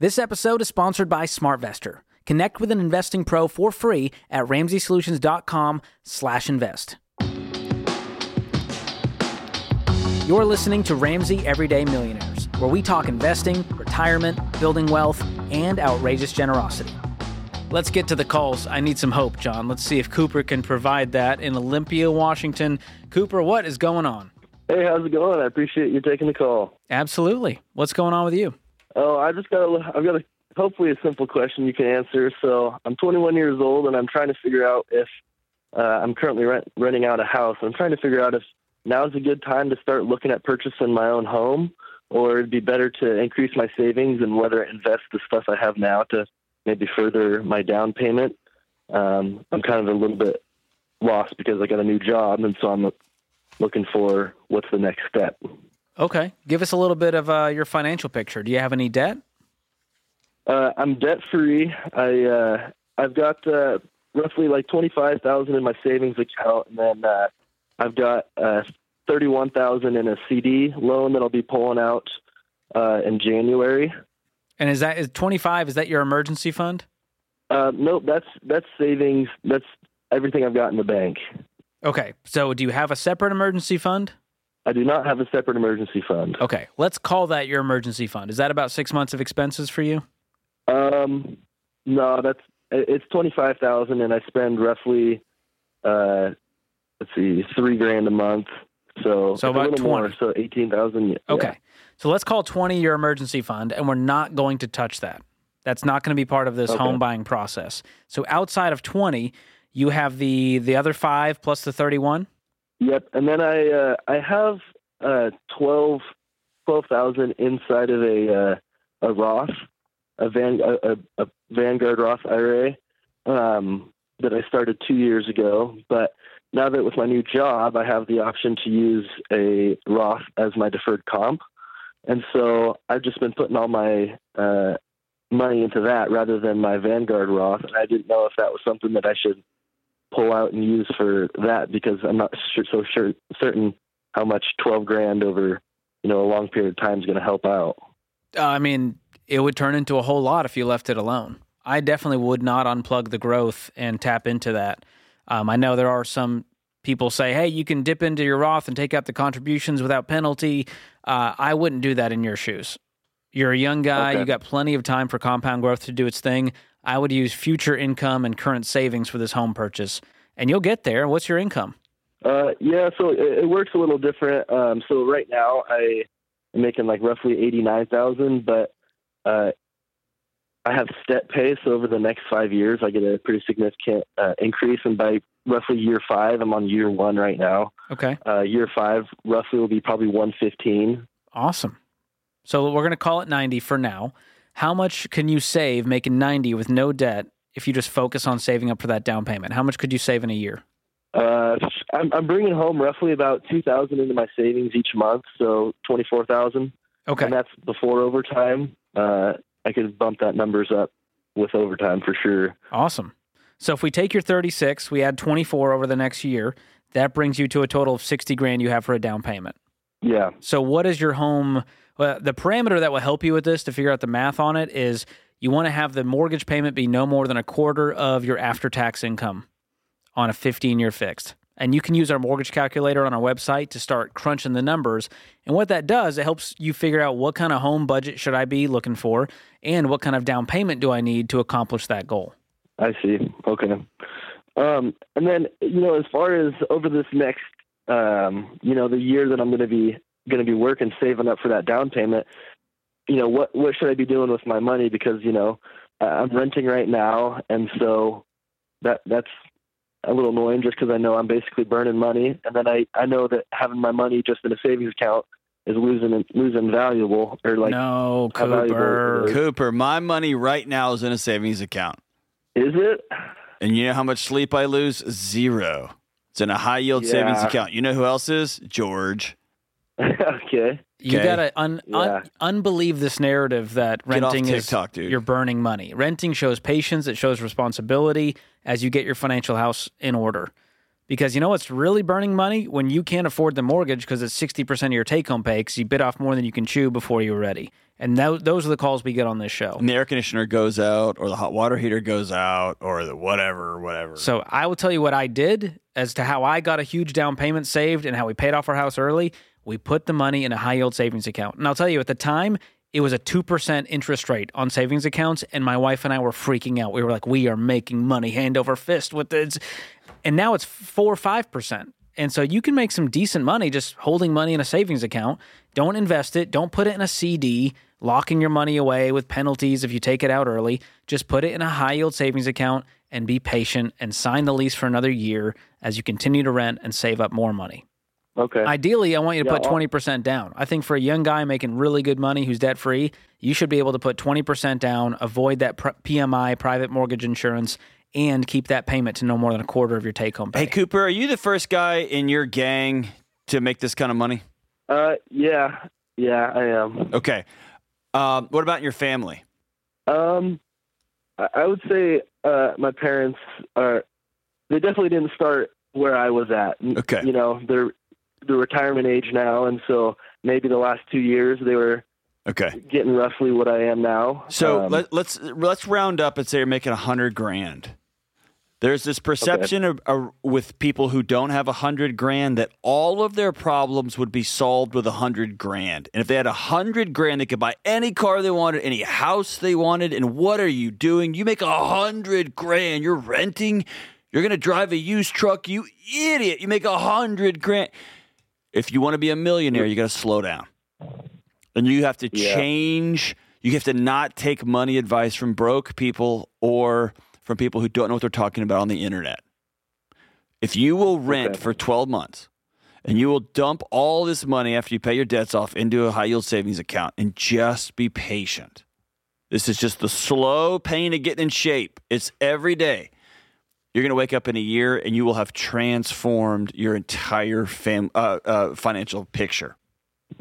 This episode is sponsored by SmartVestor. Connect with an investing pro for free at ramseysolutions.com/invest. You're listening to Ramsey Everyday Millionaires, where we talk investing, retirement, building wealth, and outrageous generosity. Let's get to the calls. I need some hope, John. Let's see if Cooper can provide that in Olympia, Washington. Cooper, what is going on? Hey, how's it going? I appreciate you taking the call. Absolutely. What's going on with you? Oh, I just got a, I've got a hopefully a simple question you can answer. So I'm 21 years old and I'm trying to figure out if uh, I'm currently rent, renting out a house. I'm trying to figure out if now is a good time to start looking at purchasing my own home, or it'd be better to increase my savings and whether invest the stuff I have now to maybe further my down payment. Um, I'm kind of a little bit lost because I got a new job, and so I'm looking for what's the next step. Okay, give us a little bit of uh, your financial picture. Do you have any debt? Uh, I'm debt free. I uh, I've got uh, roughly like twenty five thousand in my savings account, and then uh, I've got uh, thirty one thousand in a CD loan that I'll be pulling out uh, in January. And is that is twenty five? Is that your emergency fund? Uh, nope, that's that's savings. That's everything I've got in the bank. Okay, so do you have a separate emergency fund? I do not have a separate emergency fund. Okay, let's call that your emergency fund. Is that about six months of expenses for you? Um, no, that's it's twenty five thousand, and I spend roughly, uh, let's see, three grand a month. So, So about little more, 20. so eighteen thousand. Okay, so let's call twenty your emergency fund, and we're not going to touch that. That's not going to be part of this Okay. home buying process. So outside of twenty, you have the the other five plus the thirty one. Yep, and then I uh, I have uh, twelve twelve thousand inside of a uh, a Roth, a Van a, a Vanguard Roth IRA um, that I started two years ago. But now that with my new job, I have the option to use a Roth as my deferred comp, and so I've just been putting all my uh, money into that rather than my Vanguard Roth. And I didn't know if that was something that I should pull out and use for that because I'm not sure, so sure certain how much 12 grand over you know a long period of time is going to help out. Uh, I mean, it would turn into a whole lot if you left it alone. I definitely would not unplug the growth and tap into that. Um, I know there are some people say, "Hey, you can dip into your Roth and take out the contributions without penalty." Uh, I wouldn't do that in your shoes. You're a young guy. Okay. You got plenty of time for compound growth to do its thing. I would use future income and current savings for this home purchase, and you'll get there. What's your income? Uh, yeah, so it, it works a little different. Um, so right now I am making like roughly 89,000, but uh, I have step pay. So over the next five years, I get a pretty significant uh, increase. And by roughly year five, I'm on year one right now. Okay, Uh, year five roughly will be probably 115. awesome. So we're going to call it 90 for now. How much can you save making 90 with no debt if you just focus on saving up for that down payment? How much could you save in a year? Uh, I'm, I'm bringing home roughly about 2,000 into my savings each month. So 24,000. Okay. And that's before overtime. Uh, I could bump that numbers up with overtime for sure. Awesome. So if we take your 36, we add 24 over the next year, that brings you to a total of 60 grand you have for a down payment. Yeah. So what is your home well, the parameter that will help you with this to figure out the math on it is you want to have the mortgage payment be no more than a quarter of your after-tax income on a 15-year fixed. And you can use our mortgage calculator on our website to start crunching the numbers. And what that does, it helps you figure out what kind of home budget should I be looking for and what kind of down payment do I need to accomplish that goal. I see. Okay. Um, and then, you know, as far as over this next, um, you know, the year that I'm going to be going to be working, saving up for that down payment, you know, what what should I be doing with my money? Because you know, I'm renting right now, and so that that's a little annoying just because I know I'm basically burning money, and then I I know that having my money just in a savings account is losing losing valuable or like no, Cooper. Cooper, my money right now is in a savings account. is it? And you know how much sleep I lose? Zero. It's in a high yield savings account. You know who else is? George. okay. You Okay. gotta un, Yeah. un, unbelieve this narrative that renting TikTok, is dude. you're burning money. Renting shows patience. It shows responsibility as you get your financial house in order. Because you know what's really burning money when you can't afford the mortgage because it's sixty percent of your take home pay because you bit off more than you can chew before you were ready. And tho- those are the calls we get on this show. And the air conditioner goes out, or the hot water heater goes out, or the whatever, whatever. So I will tell you what I did as to how I got a huge down payment saved and how we paid off our house early. We put the money in a high yield savings account. And I'll tell you, at the time, it was a 2% interest rate on savings accounts. And my wife and I were freaking out. We were like, we are making money hand over fist with this. And now it's 4 or 5%. And so you can make some decent money just holding money in a savings account. Don't invest it. Don't put it in a CD, locking your money away with penalties if you take it out early. Just put it in a high yield savings account and be patient and sign the lease for another year as you continue to rent and save up more money. Okay. Ideally, I want you to Yeah, put 20% down. I think for a young guy making really good money who's debt free, you should be able to put 20% down, avoid that PMI, private mortgage insurance, and keep that payment to no more than a quarter of your take home pay. hey, Cooper, are you the first guy in your gang to make this kind of money? uh, yeah, yeah, I am. Okay. Um, what about your family? Um, I I would say uh, my parents are. They definitely didn't start where I was at. Okay. You know, they're the retirement age now, and so maybe the last two years they were Okay. getting roughly what I am now. So Um, let, let's let's round up and say you're making a hundred grand. There's this perception of, of- with people who don't have a hundred grand that all of their problems would be solved with a hundred grand. And if they had a hundred grand, they could buy any car they wanted, any house they wanted. And what are you doing? You make a hundred grand. You're renting. You're gonna drive a used truck. You idiot. You make a hundred grand. If you want to be a millionaire, you got to slow down. And you have to Yeah. change. You have to not take money advice from broke people or from people who don't know what they're talking about on the internet. If you will rent Okay. for 12 months and you will dump all this money after you pay your debts off into a high yield savings account and just be patient. This is just the slow pain of getting in shape. It's every day. You're going to wake up in a year and you will have transformed your entire fam- uh, uh, financial picture.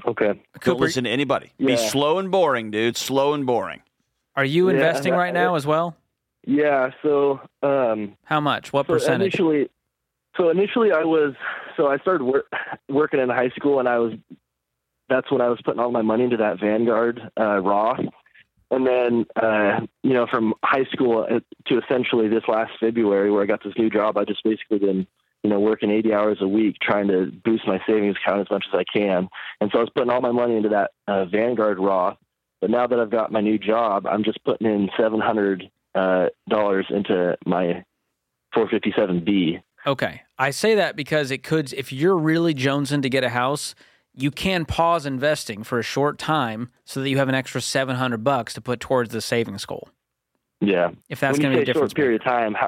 okay. Don't Cooper- listen to anybody. Be slow and boring, dude. Slow and boring. Are you Yeah, investing I- right now as well? Yeah. So um, How much? What so percentage? initially, so initially I was so I started wor- working in high school, and I was that's when I was putting all my money into that Vanguard uh, Roth, and then uh, you know from high school uh, to essentially this last February where I got this new job, I just basically been you know working 80 hours a week trying to boost my savings account as much as I can, and so I was putting all my money into that uh, Vanguard Roth. But now that I've got my new job, I'm just putting in 700 uh, dollars into my 457B. Okay. I say that because it could, if you're really jonesing to get a house, you can pause investing for a short time so that you have an extra 700 bucks to put towards the savings goal. Yeah. If that's going to be a short period of time, how,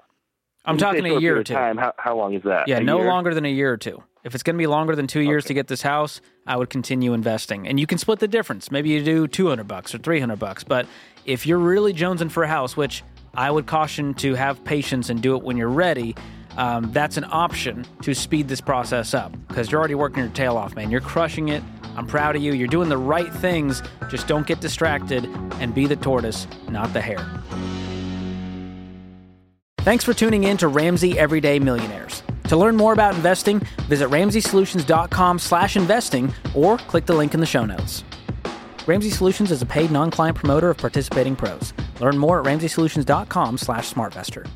I'm when you say talking a year or two. of Time, how, how long is that? Yeah, A no year? longer than a year or two. If it's going to be longer than two years to get this house, I would continue investing. And you can split the difference. Maybe you do 200 bucks or 300 bucks. But if you're really jonesing for a house, which I would caution to have patience and do it when you're ready, um, that's an option to speed this process up because you're already working your tail off, man. You're crushing it. I'm proud of you. You're doing the right things. Just don't get distracted and be the tortoise, not the hare. Thanks for tuning in to Ramsey Everyday Millionaires. To learn more about investing, visit ramseysolutions.com slash investing or click the link in the show notes. Ramsey Solutions is a paid non-client promoter of participating pros. Learn more at ramseysolutions.com slash smartvestor.